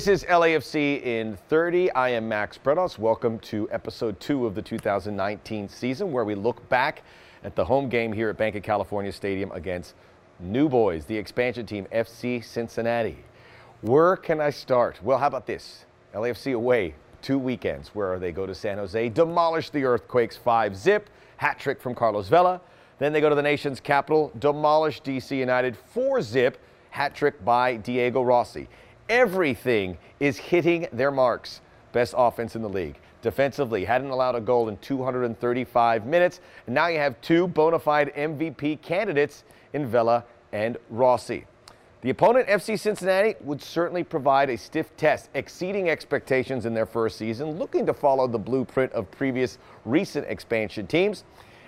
This is LAFC in 30. I am Max Bretos. Welcome to episode two of the 2019 season, where we look back at the home game here at Bank of California Stadium against New Boys, the expansion team, FC Cincinnati. Where can I start? Well, how about this? LAFC away two weekends where are they go to San Jose, demolish the Earthquakes 5 zip, hat trick from Carlos Vela. Then they go to the nation's capital, demolish DC United 4 zip, hat trick by Diego Rossi everything is hitting their marks. Best offense in the league. Defensively, hadn't allowed a goal in 235 minutes. And now you have two bona fide MVP candidates in Vela and Rossi. The opponent, FC Cincinnati, would certainly provide a stiff test, exceeding expectations in their first season, looking to follow the blueprint of previous recent expansion teams.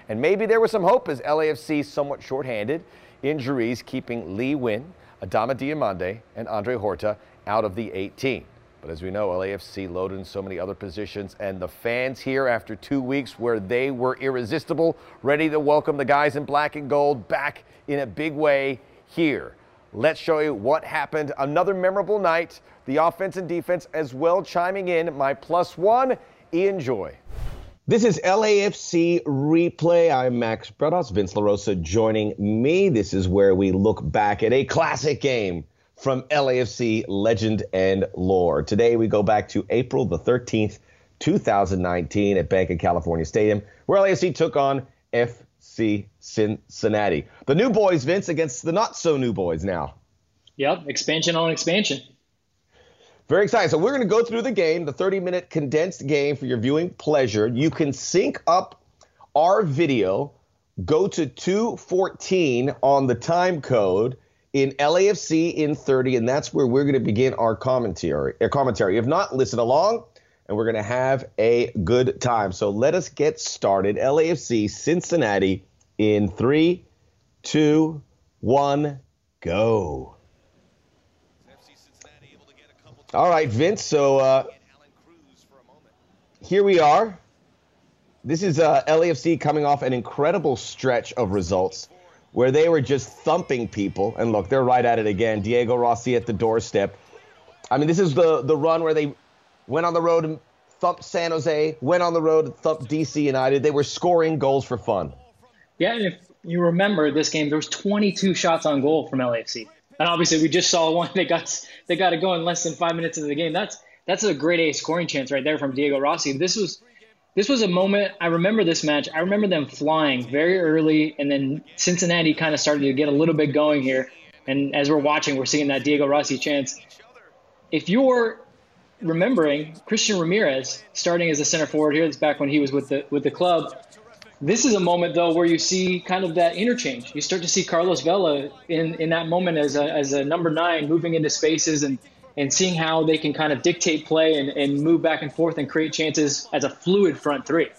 And maybe there was some hope as LAFC somewhat shorthanded, injuries keeping Lee Nguyen, Adama Diomande, and Andre Horta out of the 18. But as we know, LAFC loaded in so many other positions, and the fans here after two weeks where they were irresistible, ready to welcome the guys in black and gold back in a big way here. Let's show you what happened. Another memorable night. The offense and defense as well chiming in. My plus one, Ian Joy. This is LAFC Replay. I'm Max Bretos, Vince LaRosa joining me. This is where we look back at a classic game from LAFC legend and lore. Today we go back to April the 13th, 2019 at Bank of California Stadium, where LAFC took on FC Cincinnati. The new boys, Vince, against the not so new boys now. Yep, expansion on expansion. Very exciting. So we're going to go through the game, the 30 minute condensed game for your viewing pleasure. You can sync up our video, go to 214 on the time code in LAFC in 30, and that's where we're going to begin our commentary. Our commentary. If not, listen along, and we're going to have a good time. So let us get started. LAFC Cincinnati in three, two, one, go. All right, Vince. So uh, here we are. This is uh, LAFC coming off an incredible stretch of results where they were just thumping people. And look, they're right at it again. Diego Rossi at the doorstep. I mean, this is the the run where they went on the road and thumped San Jose, went on the road and thumped DC United. They were scoring goals for fun. Yeah, and if you remember this game, there was 22 shots on goal from LAFC, and obviously we just saw one. They got they got to go in less than five minutes into the game. That's that's a great A scoring chance right there from Diego Rossi. This was this was a moment I remember this match. I remember them flying very early, and then Cincinnati kind of started to get a little bit going here. And as we're watching, we're seeing that Diego Rossi chance. If you're remembering Christian Ramirez starting as a center forward here, that's back when he was with the with the club. This is a moment though where you see kind of that interchange. You start to see Carlos Vela in in that moment as a as a number nine moving into spaces and and seeing how they can kind of dictate play and, and move back and forth and create chances as a fluid front three.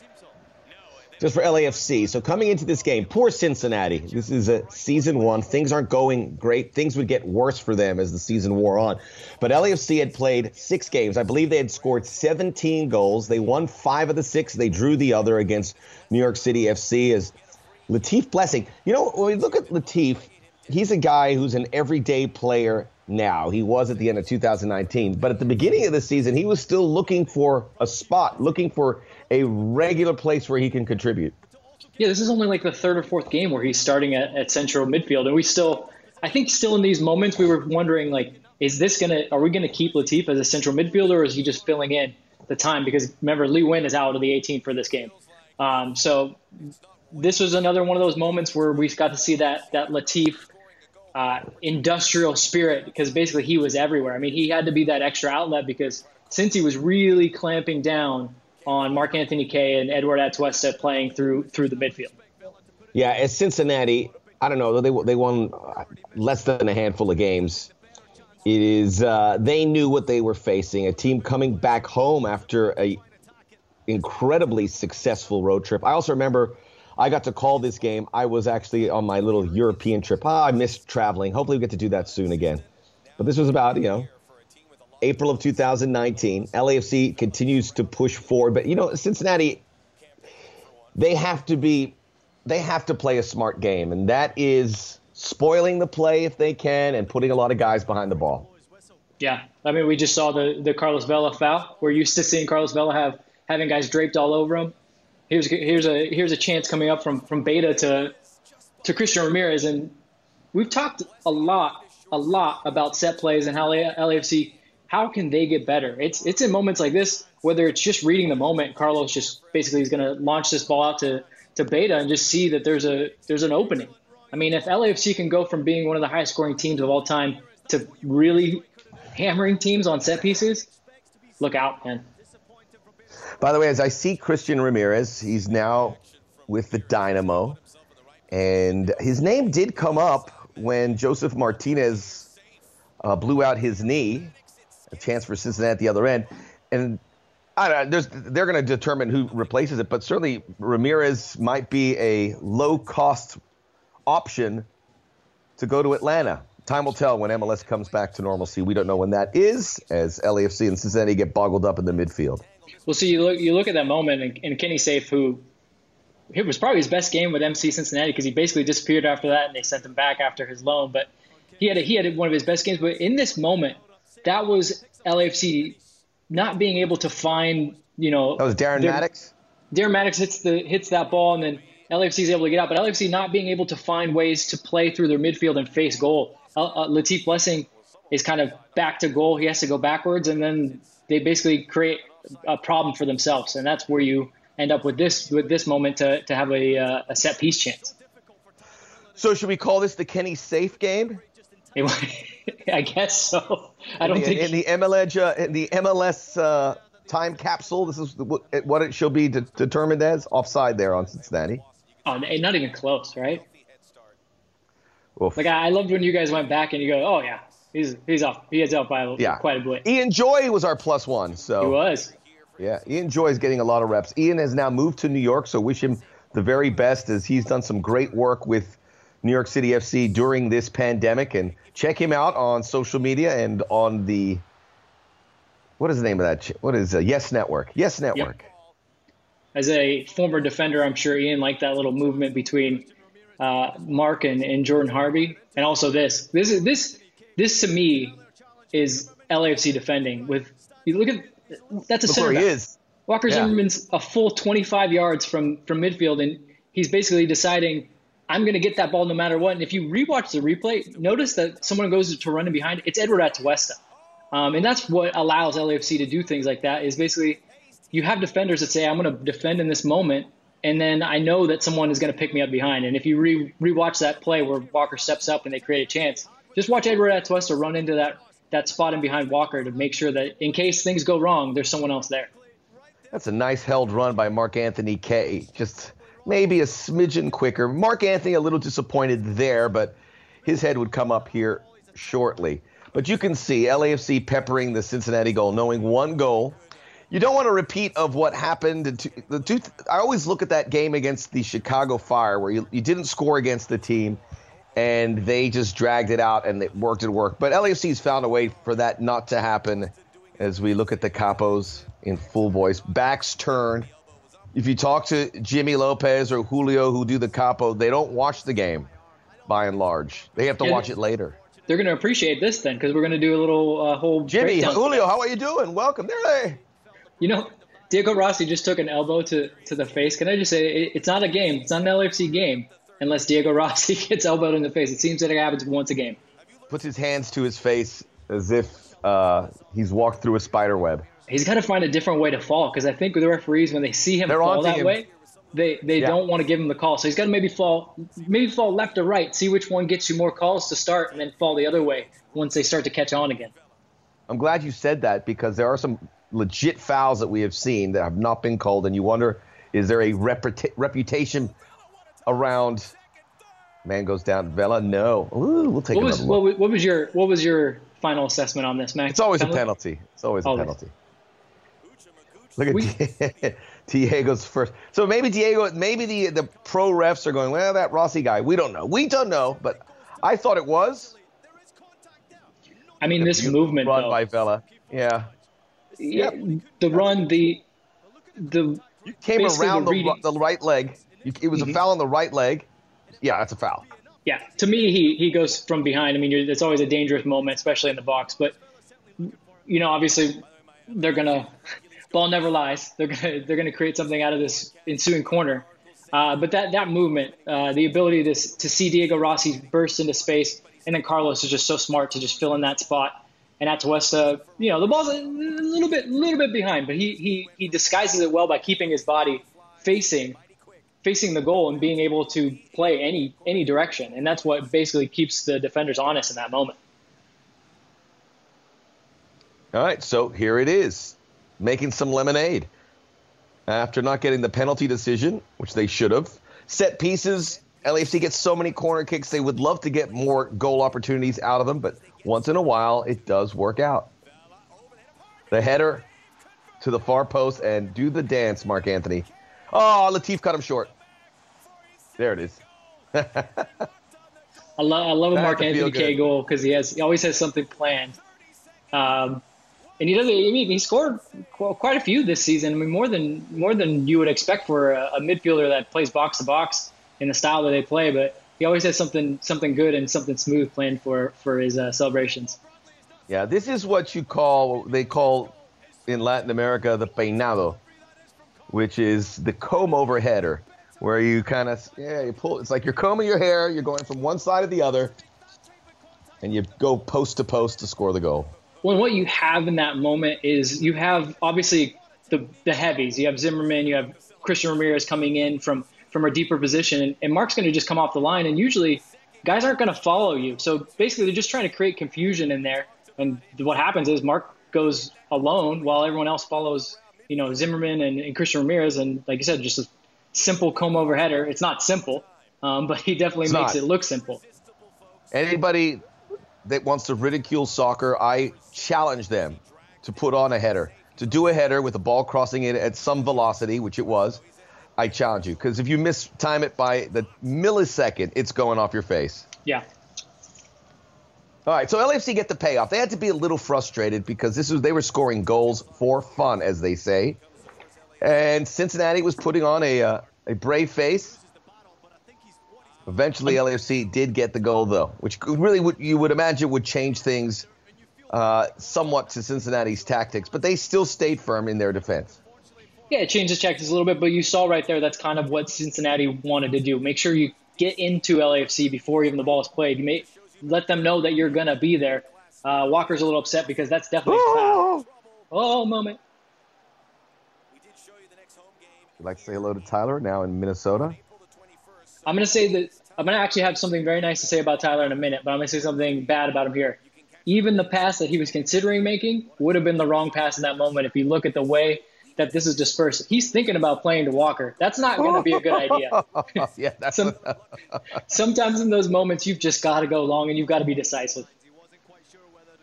Just for LAFC. So coming into this game, poor Cincinnati. This is a season one. Things aren't going great. Things would get worse for them as the season wore on. But LAFC had played six games. I believe they had scored 17 goals. They won five of the six. They drew the other against New York City FC as Latif Blessing. You know, when we look at Latif, he's a guy who's an everyday player now. He was at the end of 2019. But at the beginning of the season, he was still looking for a spot, looking for a regular place where he can contribute. Yeah, this is only like the third or fourth game where he's starting at, at central midfield. And we still, I think, still in these moments, we were wondering, like, is this going to, are we going to keep Latif as a central midfielder or is he just filling in the time? Because remember, Lee Nguyen is out of the 18 for this game. Um, so this was another one of those moments where we got to see that, that Latif uh, industrial spirit because basically he was everywhere. I mean, he had to be that extra outlet because since he was really clamping down on Mark Anthony Kaye and Eduard Atuesta playing through through the midfield. Yeah, as Cincinnati, I don't know, they they won less than a handful of games. It is. Uh, they knew what they were facing. A team coming back home after a incredibly successful road trip. I also remember I got to call this game. I was actually on my little European trip. Ah, I missed traveling. Hopefully, we get to do that soon again. But this was about, you know, April of 2019. LAFC continues to push forward. But, you know, Cincinnati, they have to be, they have to play a smart game. And that is spoiling the play if they can and putting a lot of guys behind the ball. Yeah. I mean, we just saw the, the Carlos Vela foul. We're used to seeing Carlos Vela have having guys draped all over him. Here's here's a here's a chance coming up from from Vela to to Christian Ramirez, and we've talked a lot a lot about set plays and how LAFC how can they get better. It's it's in moments like this whether it's just reading the moment. Carlos just basically is going to launch this ball out to to Vela and just see that there's a there's an opening. I mean, if LAFC can go from being one of the highest scoring teams of all time to really hammering teams on set pieces, look out, man. By the way, as I see Christian Ramirez, he's now with the Dynamo. And his name did come up when Josef Martinez uh, blew out his knee, a chance for Cincinnati at the other end. And I know, they're going to determine who replaces it, but certainly Ramirez might be a low cost option to go to Atlanta. Time will tell when MLS comes back to normalcy. We don't know when that is, as LAFC and Cincinnati get boggled up in the midfield. Well, see, you look you look at that moment, and, and Kenny Saief, who it was probably his best game with MC Cincinnati because he basically disappeared after that, and they sent him back after his loan. But he had a, he had one of his best games. But in this moment, that was LAFC not being able to find you know that was Darren their, Mattocks. Darren Mattocks hits the hits that ball, and then LAFC is able to get out. But LAFC not being able to find ways to play through their midfield and face goal. Uh, uh, Latif Blessing is kind of back to goal. He has to go backwards, and then they basically create a problem for themselves, and that's where you end up with this with this moment to, to have a, uh, a set piece chance. So should we call this the Kenny Saief game? I guess so. I don't in the, think in the MLS uh, in the MLS uh, time capsule. This is what it shall be de- determined as offside there on Cincinnati. Oh, not even close, right? Oof. Like I, I loved when you guys went back and you go, "Oh yeah, he's he's off. He is up by yeah. quite a bit." Ian Joy was our plus one, so he was. Yeah, Ian Joy is getting a lot of reps. Ian has now moved to New York, so wish him the very best as he's done some great work with New York City FC during this pandemic. And check him out on social media and on the what is the name of that? What is uh, Yes Network? Yes Network. Yep. As a former defender, I'm sure Ian liked that little movement between uh, Mark and, and Jordan Harvey, and also this. This is this this to me is LAFC defending. With you look at that's a look center. Where he is. Walker yeah. Zimmerman's a full 25 yards from from midfield, and he's basically deciding I'm going to get that ball no matter what. And if you rewatch the replay, notice that someone goes to run in behind. It's Eduard Atuesta, um, and that's what allows LAFC to do things like that. Is basically you have defenders that say I'm going to defend in this moment, and then I know that someone is going to pick me up behind. And if you re rewatch that play where Walker steps up and they create a chance, just watch Eduard Atuesta run into that that spot in behind Walker to make sure that in case things go wrong, there's someone else there. That's a nice held run by Mark Anthony Kaye. Just maybe a smidgen quicker. Mark Anthony a little disappointed there, but his head would come up here shortly. But you can see LAFC peppering the Cincinnati goal, knowing one goal you don't want a repeat of what happened. the two, I always look at that game against the Chicago Fire where you, you didn't score against the team and they just dragged it out and it worked and worked. But LAFC's found a way for that not to happen as we look at the Capos in full voice. Backs turn. If you talk to Jimmy Lopez or Julio who do the Capo, they don't watch the game by and large. They have to yeah, watch it later. They're going to appreciate this then because we're going to do a little uh, whole. Jimmy, Julio, how are you doing? Welcome. There they. You know, Diego Rossi just took an elbow to, to the face. Can I just say, it, it's not a game. It's not an LFC game unless Diego Rossi gets elbowed in the face. It seems that it happens once a game. Puts his hands to his face as if uh, he's walked through a spider web. He's got to find a different way to fall because I think with the referees, when they see him They're fall that him. way, they, they yeah. don't want to give him the call. So he's got to maybe fall, maybe fall left or right, see which one gets you more calls to start, and then fall the other way once they start to catch on again. I'm glad you said that because there are some legit fouls that we have seen that have not been called, and you wonder, is there a reputa- reputation around? Man goes down. Vela, no. Ooh, we'll take what was, what, what was your what was your final assessment on this, Max? It's always a penalty. It's always, always. a penalty. Look at we, Diego's first. So maybe Diego, maybe the the pro refs are going, well, that Rossi guy. We don't know. We don't know, but I thought it was. I mean, this movement run though, by Vela. Yeah. Yeah. Yep. The run, the the you came around the, the, the, right leg. It was mm-hmm. a foul on the right leg. Yeah, that's a foul. Yeah, to me, he he goes from behind. I mean, it's always a dangerous moment, especially in the box. But you know, obviously, they're gonna ball never lies. They're gonna they're gonna create something out of this ensuing corner. Uh, but that that movement, uh, the ability to to see Diego Rossi burst into space, and then Carlos is just so smart to just fill in that spot. And Atuesta, you know, the ball's a little bit little bit behind, but he he he disguises it well by keeping his body facing facing the goal and being able to play any any direction, and that's what basically keeps the defenders honest in that moment. All right, so here it is making some lemonade after not getting the penalty decision, which they should have. Set pieces, LAFC gets so many corner kicks, they would love to get more goal opportunities out of them, but once in a while, it does work out. The header to the far post and do the dance, Mark Anthony. Oh, Latif cut him short. There it is. I love I love a Mark Anthony Kaye goal because he has he always has something planned. Um, and he doesn't. I mean, he scored quite a few this season. I mean, more than more than you would expect for a, a midfielder that plays box to box in the style that they play. But he always has something something good and something smooth planned for for his uh, celebrations. Yeah, this is what you call they call in Latin America the peinado, which is the comb over header, where you kind of yeah you pull. It's like you're combing your hair. You're going from one side to the other, and you go post to post to score the goal. Well, what you have in that moment is you have obviously the the heavies. You have Zimmerman, you have Christian Ramirez coming in from from a deeper position, and, and Mark's going to just come off the line. And usually, guys aren't going to follow you. So basically, they're just trying to create confusion in there. And what happens is Mark goes alone while everyone else follows, you know, Zimmerman and, and Christian Ramirez. And like you said, just a simple comb over header. It's not simple, um, but he definitely it's makes not. it look simple. Anybody that wants to ridicule soccer, I challenge them to put on a header, to do a header with the ball crossing it at some velocity, which it was. I challenge you because if you miss time it by the millisecond, it's going off your face. Yeah. All right, so LAFC get the payoff. They had to be a little frustrated because this was they were scoring goals for fun, as they say, and Cincinnati was putting on a uh, a brave face. Eventually, LAFC did get the goal, though, which really would, you would imagine would change things uh, somewhat to Cincinnati's tactics, but they still stayed firm in their defense. Yeah, it changes tactics a little bit, but you saw right there that's kind of what Cincinnati wanted to do. Make sure you get into LAFC before even the ball is played. You may let them know that you're going to be there. Uh, Walker's a little upset because that's definitely a foul. Oh, moment. You'd like to say hello to Tyler now in Minnesota? I'm going to say that I'm going to actually have something very nice to say about Tyler in a minute, but I'm going to say something bad about him here. Even the pass that he was considering making would have been the wrong pass in that moment if you look at the way that this is dispersed. He's thinking about playing to Walker. That's not going to be a good idea. yeah, that's Some, sometimes in those moments you've just got to go long and you've got to be decisive.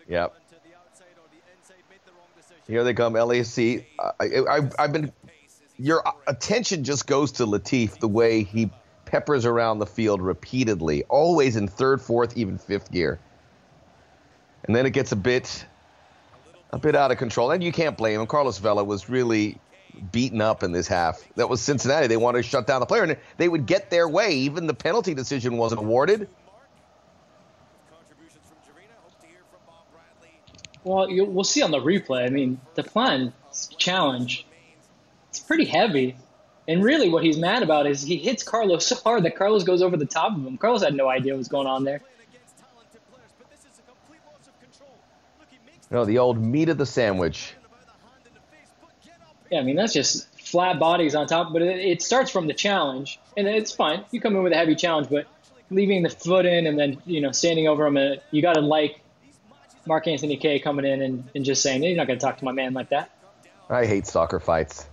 Yep. Here they come, LAC. I, have been. Your attention just goes to Latif the way he peppers around the field repeatedly, always in third, fourth, even fifth gear. And then it gets a bit a bit out of control. And you can't blame him. Carlos Vela was really beaten up in this half. That was Cincinnati. They wanted to shut down the player, and they would get their way. Even the penalty decision wasn't awarded. Well, we'll see on the replay. I mean, the plan challenge, pretty heavy. And really, what he's mad about is he hits Carlos so hard that Carlos goes over the top of him. Carlos had no idea what was going on there. No, the old meat of the sandwich. Yeah, I mean that's just flat bodies on top, but it, it starts from the challenge, and it's fine. You come in with a heavy challenge, but leaving the foot in and then you know standing over him, uh, you got to like Mark Anthony Kaye coming in and, and just saying, "You're not going to talk to my man like that." I hate soccer fights.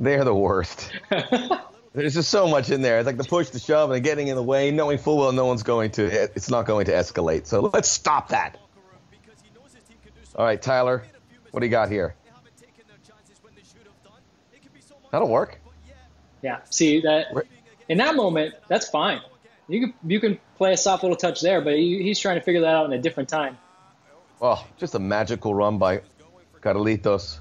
They're the worst. There's just so much in there. It's like the push, the shove, and getting in the way, knowing full well no one's going to. It's not going to escalate. So let's stop that. All right, Tyler, what do you got here? That'll work. Yeah. See that in that moment, that's fine. You can you can play a soft little touch there, but he, he's trying to figure that out in a different time. Well, just a magical run by Carlitos.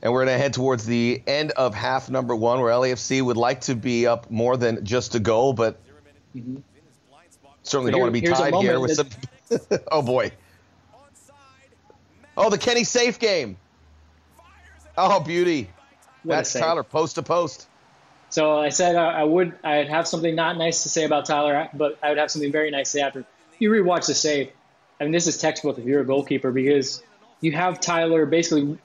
And we're going to head towards the end of half number one, where LAFC would like to be up more than just a goal, but mm-hmm. certainly don't want to be tied here with some. oh boy! Oh, the Kenny Saief game. Oh, beauty! What That's Tyler post to post. So I said uh, I would I'd have something not nice to say about Tyler, but I would have something very nice to say after. You rewatch the save. I mean, this is textbook if you're a goalkeeper because you have Tyler basically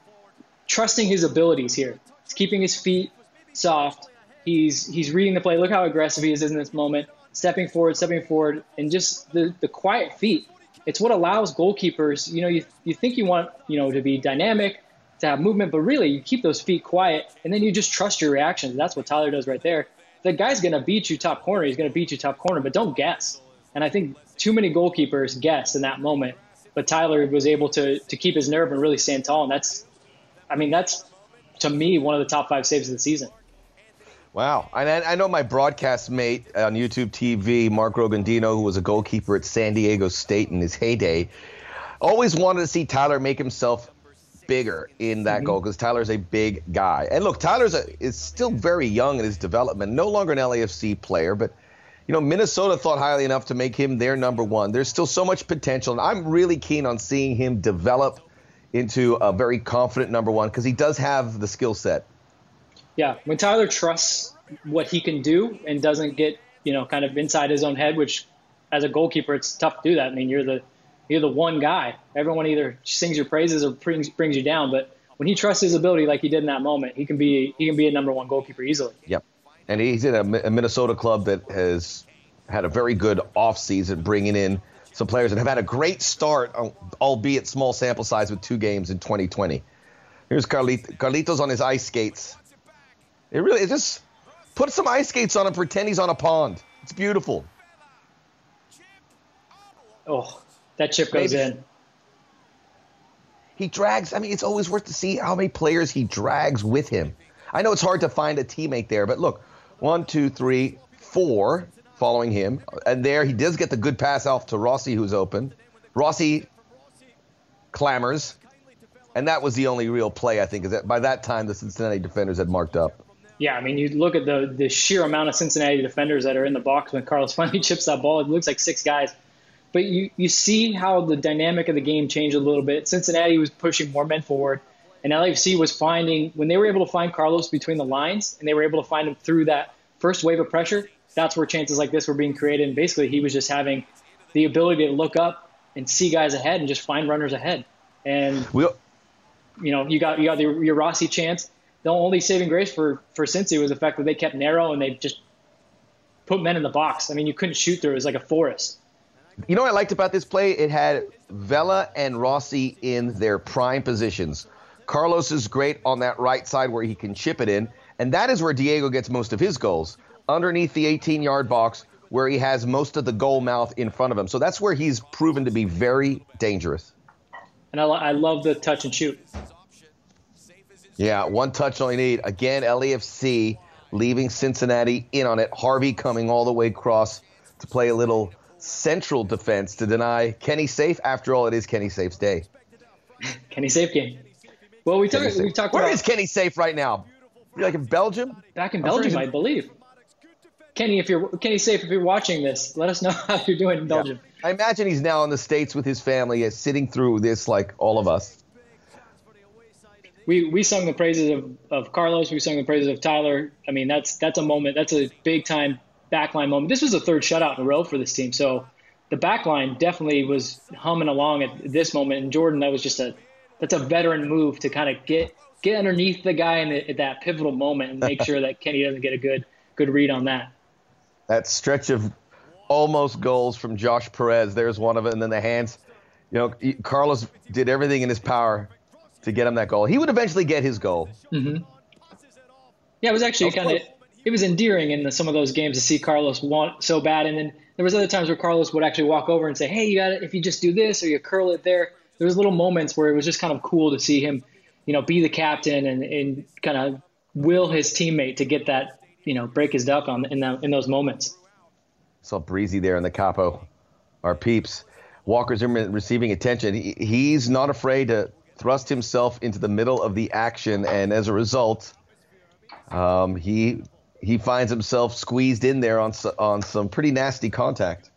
trusting his abilities here. He's keeping his feet soft. He's he's reading the play. Look how aggressive he is in this moment, stepping forward, stepping forward, and just the, the quiet feet. It's what allows goalkeepers. You know, you you think you want you know to be dynamic, to have movement, but really you keep those feet quiet, and then you just trust your reactions. That's what Tyler does right there. The guy's gonna beat you top corner. He's gonna beat you top corner, but don't guess. And I think too many goalkeepers guess in that moment. But Tyler was able to to keep his nerve and really stand tall, and that's I mean, that's to me one of the top five saves of the season. Wow. I, I know my broadcast mate on YouTube TV, Mark Rogondino, who was a goalkeeper at San Diego State in his heyday, always wanted to see Tyler make himself bigger in that mm-hmm. goal because Tyler's a big guy. And look, Tyler's a, is still very young in his development, no longer an LAFC player, but you know, Minnesota thought highly enough to make him their number one. There's still so much potential, and I'm really keen on seeing him develop – into a very confident number one because he does have the skill set. Yeah, when Tyler trusts what he can do and doesn't get you know kind of inside his own head, which as a goalkeeper it's tough to do that. I mean, you're the you're the one guy. Everyone either sings your praises or brings brings you down. But when he trusts his ability like he did in that moment, he can be he can be a number one goalkeeper easily. Yep, and he's in a, a Minnesota club that has had a very good offseason, bringing in some players that have had a great start, uh, albeit small sample size with two games in 2020. Here's Carlit- Carlitos on his ice skates. It really it just put some ice skates on him, pretend he's on a pond. It's beautiful. Oh, that chip goes Maybe. in. He drags. I mean, it's always worth to see how many players he drags with him. I know it's hard to find a teammate there, but look, one, two, three, four following him. And there he does get the good pass off to Rossi, who's open. Rossi clamors. And that was the only real play, I think, is that by that time the Cincinnati defenders had marked up. Yeah, I mean, you look at the the sheer amount of Cincinnati defenders that are in the box when Carlos finally chips that ball. It looks like six guys. But you, you see how the dynamic of the game changed a little bit. Cincinnati was pushing more men forward, and LAFC was finding, when they were able to find Carlos between the lines and they were able to find him through that first wave of pressure, that's where chances like this were being created. And basically, he was just having the ability to look up and see guys ahead and just find runners ahead. And we'll, you know, you got you got the, your Rossi chance. The only saving grace for for Cincy was the fact that they kept narrow and they just put men in the box. I mean, you couldn't shoot through; it was like a forest. You know what I liked about this play? It had Vela and Rossi in their prime positions. Carlos is great on that right side where he can chip it in, and that is where Diego gets most of his goals underneath the 18 yard box where he has most of the goal mouth in front of him. So that's where he's proven to be very dangerous. And I, I love the touch and shoot. Yeah, one touch only need. Again, LAFC leaving Cincinnati in on it. Harvey coming all the way across to play a little central defense to deny Kenny Saief. After all, it is Kenny Saief's day. Kenny Saief game. Well, we talked. We talked. Where about, is Kenny Saief right now? You're like in Belgium? Back in Belgium, I believe. Kenny, if you're Kenny Saief, if you're watching this, let us know how you're doing in Belgium. Yeah. I imagine he's now in the states with his family, uh, sitting through this like all of us. We we sung the praises of, of Carlos. We sung the praises of Tyler. I mean, that's that's a moment. That's a big time backline moment. This was a third shutout in a row for this team. So the backline definitely was humming along at this moment. And Jordan, that was just a that's a veteran move to kind of get get underneath the guy in the, at that pivotal moment and make sure that Kenny doesn't get a good good read on that that stretch of almost goals from Josh Perez. There's one of it, and then the hands. You know, Carlos did everything in his power to get him that goal. He would eventually get his goal. Mm-hmm. Yeah, it was actually kind of it was endearing in the, some of those games to see Carlos want so bad, and then there was other times where Carlos would actually walk over and say, "Hey, you got it. If you just do this or you curl it there." There was little moments where it was just kind of cool to see him, you know, be the captain and, and kind of will his teammate to get that, you know, break his duck on in that in those moments. Saw Breezy there in the capo, our peeps. Walker Zimmerman receiving attention. He, he's not afraid to thrust himself into the middle of the action, and as a result, um, he he finds himself squeezed in there on on some pretty nasty contact.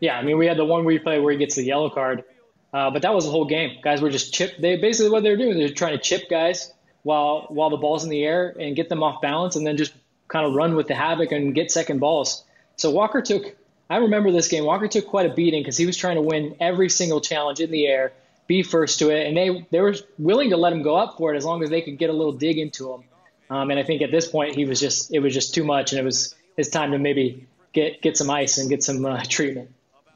Yeah, I mean, we had the one replay where he gets the yellow card, uh, but that was the whole game. Guys were just chip. They basically what they're doing. They're trying to chip guys while while the ball's in the air and get them off balance, and then just kind of run with the havoc and get second balls. So Walker took. I remember this game. Walker took quite a beating because he was trying to win every single challenge in the air, be first to it, and they they were willing to let him go up for it as long as they could get a little dig into him. Um, and I think at this point he was just it was just too much, and it was his time to maybe get get some ice and get some uh, treatment.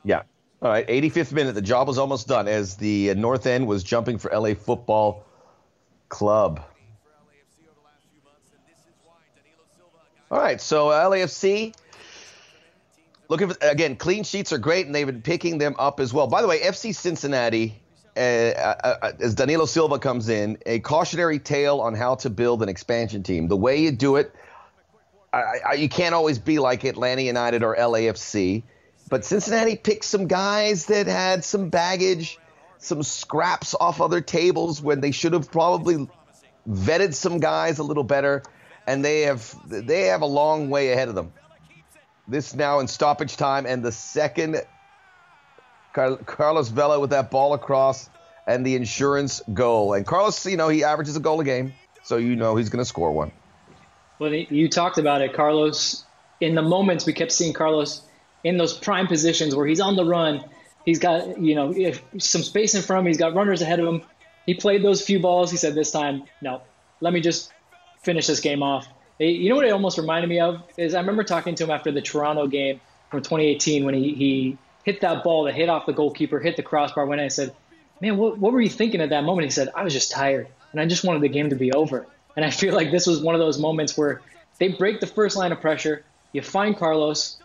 Yeah. All right. 85th minute. The job was almost done as the North End was jumping for LA Football Club. All right. So LAFC. Looking for, again, clean sheets are great, and they've been picking them up as well. By the way, FC Cincinnati uh, uh, uh, as Danilo Silva comes in, a cautionary tale on how to build an expansion team. The way you do it, I, I, you can't always be like Atlanta United or LAFC, but Cincinnati picked some guys that had some baggage, some scraps off other tables when they should have probably vetted some guys a little better, and they have they have a long way ahead of them. This now in stoppage time, and the second Carlos Vela with that ball across and the insurance goal. And Carlos, you know, he averages a goal a game, so you know he's going to score one. Well, you talked about it, Carlos. In the moments we kept seeing Carlos in those prime positions where he's on the run, he's got you know some space in front of him, he's got runners ahead of him. He played those few balls. He said, "This time, no, let me just finish this game off." You know what it almost reminded me of is I remember talking to him after the Toronto game from 2018 when he he hit that ball that hit off the goalkeeper, hit the crossbar. When I said, "Man, what, what were you thinking at that moment?" He said, "I was just tired, and I just wanted the game to be over." And I feel like this was one of those moments where they break the first line of pressure. You find Carlos.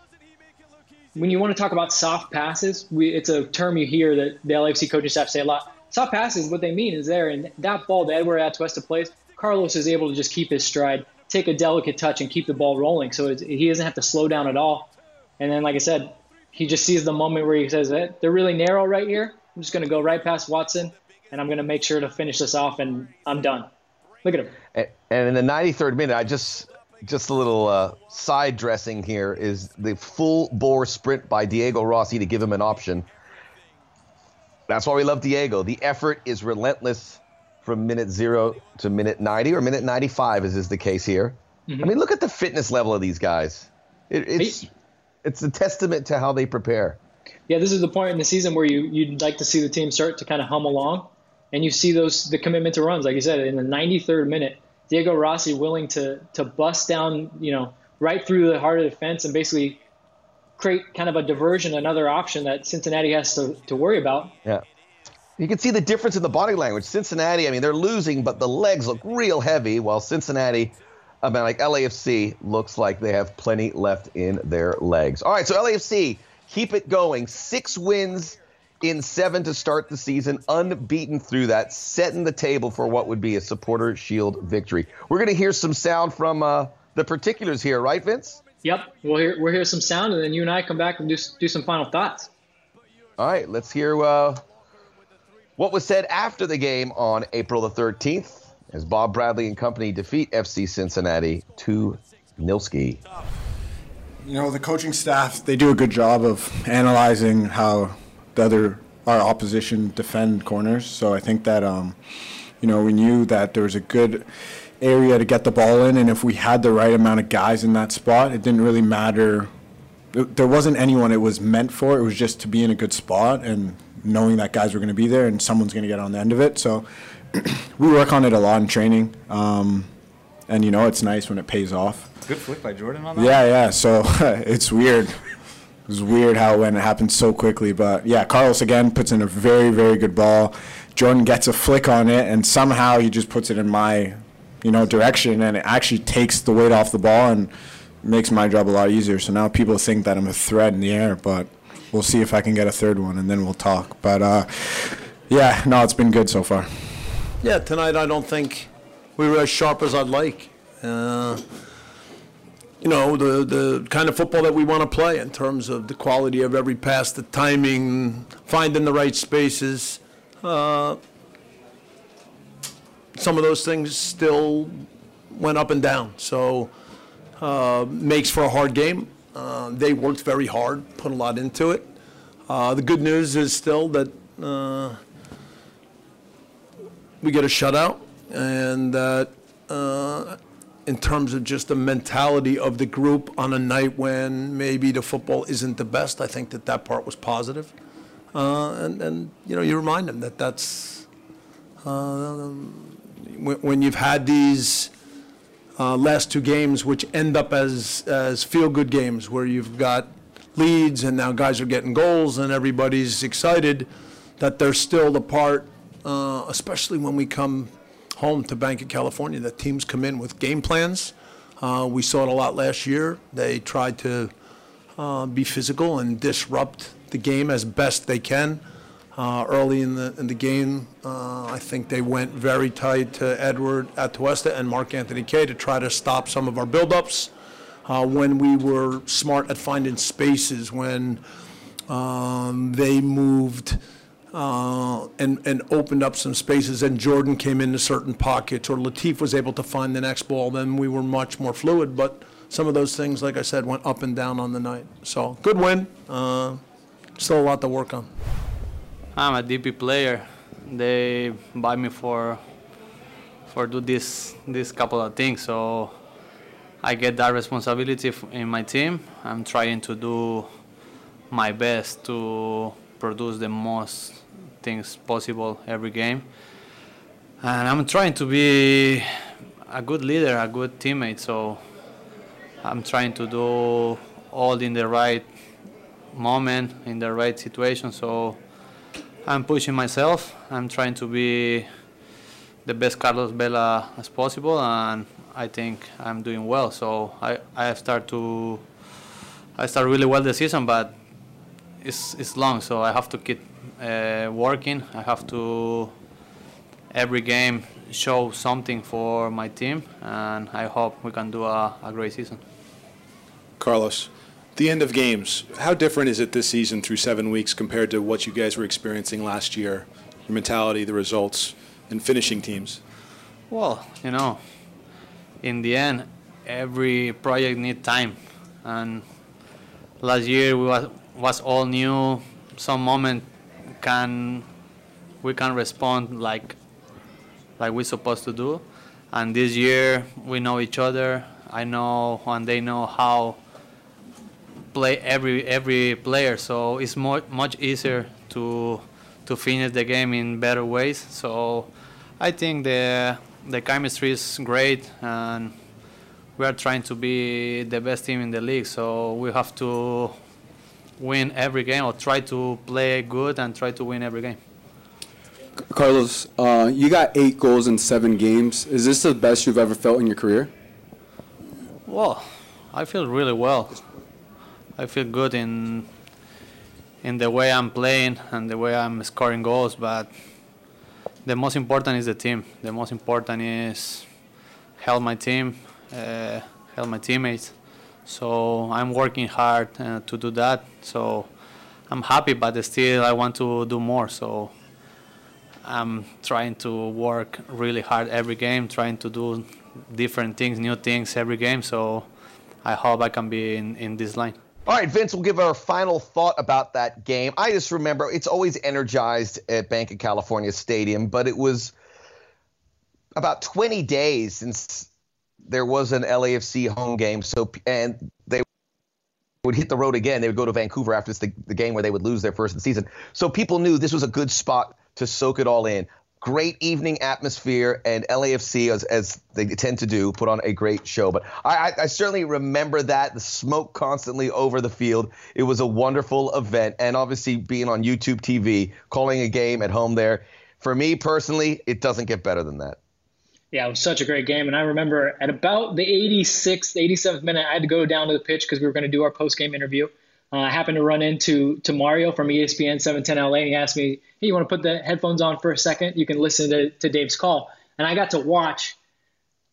When you want to talk about soft passes, we, it's a term you hear that the LAFC coaching staff say a lot. Soft passes, what they mean is there, and that ball that Eduard Atuesta plays, Carlos is able to just keep his stride, take a delicate touch, and keep the ball rolling. So he doesn't have to slow down at all. And then, like I said, he just sees the moment where he says, hey, they're really narrow right here. I'm just going to go right past Watson, and I'm going to make sure to finish this off, and I'm done. Look at him. And in the 93rd minute, I just just a little uh, side dressing here is the full bore sprint by Diego Rossi to give him an option. That's why we love Diego. The effort is relentless from minute zero to minute 90 or minute 95, as is the case here. Mm-hmm. I mean, look at the fitness level of these guys. It, it's it's a testament to how they prepare. Yeah, this is the point in the season where you you'd like to see the team start to kind of hum along, and you see those the commitment to runs, like you said, in the 93rd minute, Diego Rossi willing to to bust down, you know, right through the heart of the fence and basically create kind of a diversion, another option that Cincinnati has to, to worry about. Yeah. You can see the difference in the body language. Cincinnati, I mean, they're losing, but the legs look real heavy, while Cincinnati I mean, like LAFC looks like they have plenty left in their legs. All right, so LAFC, keep it going. Six wins in seven to start the season, unbeaten through that, setting the table for what would be a supporter shield victory. We're going to hear some sound from uh, the particulars here, right, Vince? Yep, we'll hear we'll hear some sound, and then you and I come back and do do some final thoughts. All right, let's hear uh, what was said after the game on April the 13th as Bob Bradley and company defeat FC Cincinnati 2 Nilski. You know, the coaching staff, they do a good job of analyzing how the other our opposition defend corners. So I think that um, you know, we knew that there was a good area to get the ball in and if we had the right amount of guys in that spot, it didn't really matter there wasn't anyone it was meant for. It was just to be in a good spot and knowing that guys were going to be there and someone's going to get on the end of it. So we work on it a lot in training, um, and you know it's nice when it pays off. Good flick by Jordan on that. Yeah, yeah. So it's weird. It's weird how when it happens so quickly, but yeah, Carlos again puts in a very very good ball. Jordan gets a flick on it, and somehow he just puts it in my you know, direction, and it actually takes the weight off the ball and makes my job a lot easier. So now people think that I'm a threat in the air, but we'll see if I can get a third one, and then we'll talk. But uh, yeah, no, it's been good so far. Yeah, tonight I don't think we were as sharp as I'd like. Uh, you know, the, the kind of football that we want to play in terms of the quality of every pass, the timing, finding the right spaces. Uh, some of those things still went up and down. So uh, makes for a hard game. Uh, they worked very hard, put a lot into it. Uh, the good news is still that uh, we get a shutout, and that uh, in terms of just the mentality of the group on a night when maybe the football isn't the best, I think that that part was positive. Uh, and, and you know, you remind them that that's when, when you've had these uh, last two games, which end up as, as feel-good games, where you've got leads and now guys are getting goals and everybody's excited, that they're still the part, uh, especially when we come home to Bank of California, that teams come in with game plans. Uh, we saw it a lot last year. They tried to uh, be physical and disrupt the game as best they can uh, early in the in the game. Uh, I think they went very tight to Eduard Atuesta and Mark Anthony Kaye to try to stop some of our buildups. Uh, when we were smart at finding spaces, when um, they moved uh, and and opened up some spaces, and Jordan came into certain pockets, or Latif was able to find the next ball, then we were much more fluid. But some of those things, like I said, went up and down on the night. So good win. Uh, still a lot to work on. I'm a DP player. They buy me for for do this this couple of things. So I get that responsibility in my team. I'm trying to do my best to produce the most things possible every game. And I'm trying to be a good leader, a good teammate. So I'm trying to do all in the right moment, in the right situation. So I'm pushing myself. I'm trying to be the best Carlos Vela as possible, and I think I'm doing well. So I, I start to I start really well the season, but it's it's long, so I have to keep uh, working. I have to every game show something for my team, and I hope we can do a, a great season. Carlos, the end of games, how different is it this season through seven weeks compared to what you guys were experiencing last year? Your mentality, the results, and finishing teams? Well, you know, in the end, every project needs time. And last year we was, was all new. Some moment can we can respond like like we're supposed to do. And this year we know each other. I know and they know how play every every player, so it's more, much easier to to finish the game in better ways. So I think the the chemistry is great, and we are trying to be the best team in the league. So we have to win every game, or try to play good and try to win every game. Carlos, uh, you got eight goals in seven games. Is this the best you've ever felt in your career? Well, I feel really well. I feel good in in the way I'm playing and the way I'm scoring goals, but the most important is the team. The most important is help my team, uh, help my teammates. So I'm working hard uh, to do that. So I'm happy, but still I want to do more. So I'm trying to work really hard every game, trying to do different things, new things every game. So I hope I can be in, in this line. All right, Vince, we'll give our final thought about that game. I just remember it's always energized at Bank of California Stadium, but it was about 20 days since there was an LAFC home game. So and they would hit the road again. They would go to Vancouver after the, the game where they would lose their first of the season. So people knew this was a good spot to soak it all in great evening atmosphere, and LAFC, as, as they tend to do, put on a great show. But I, I, certainly remember that the smoke constantly over the field. It was a wonderful event, and obviously being on YouTube TV, calling a game at home there. For me personally, it doesn't get better than that. Yeah, it was such a great game. And I remember at about the 86th, 87th minute, I had to go down to the pitch because we were going to do our post game interview. Uh, I happened to run into to Mario from ESPN 710 LA, and he asked me, "Hey, you want to put the headphones on for a second? You can listen to, to Dave's call." And I got to watch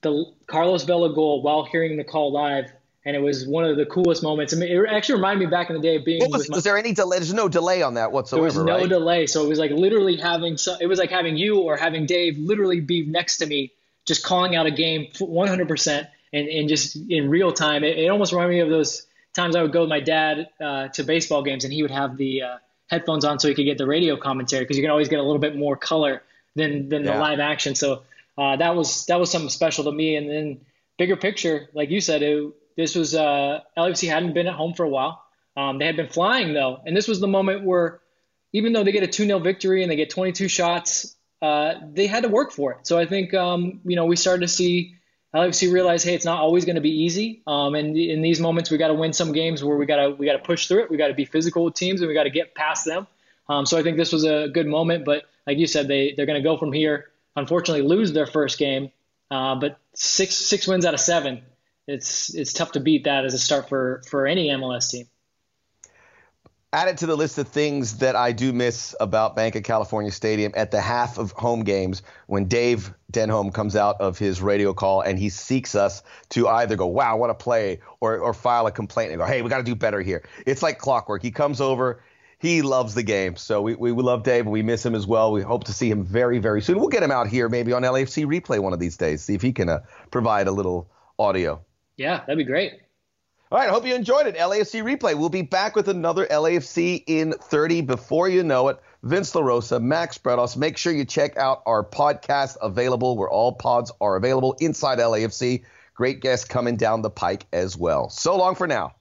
the Carlos Vela goal while hearing the call live, and it was one of the coolest moments. I mean, it actually reminded me back in the day of being. What was, my, was there any delay? There's no delay on that whatsoever. There was no right? delay, so it was like literally having. So, it was like having you or having Dave literally be next to me, just calling out a game 100 percent and and just in real time. It, it, almost reminded me of those times I would go with my dad uh, to baseball games, and he would have the uh, headphones on so he could get the radio commentary because you can always get a little bit more color than than yeah. the live action. So uh, that was that was something special to me. And then bigger picture, like you said, it, this was uh, LAFC hadn't been at home for a while. Um, they had been flying though, and this was the moment where, even though they get a 2-0 victory and they get 22 shots, uh, they had to work for it. So I think um, you know we started to see LAFC realize, hey, it's not always going to be easy. Um, and in these moments, we got to win some games where we got to we got to push through it. We got to be physical with teams, and we got to get past them. Um, so I think this was a good moment. But like you said, they they're going to go from here. Unfortunately, lose their first game, uh, but six six wins out of seven it's it's tough to beat that as a start for for any MLS team. Add it to the list of things that I do miss about Bank of California Stadium at the half of home games when Dave Denholm comes out of his radio call and he seeks us to either go, wow, what a play, or, or file a complaint and go, hey, we got to do better here. It's like clockwork. He comes over, he loves the game. So we, we, love Dave we miss him as well. We hope to see him very, very soon. We'll get him out here maybe on LAFC replay one of these days, see if he can uh, provide a little audio. Yeah, that'd be great. All right, I hope you enjoyed it. LAFC replay. We'll be back with another LAFC in 30 before you know it. Vince LaRosa, Max Bretos. Make sure you check out our podcast available where all pods are available inside LAFC. Great guests coming down the pike as well. So long for now.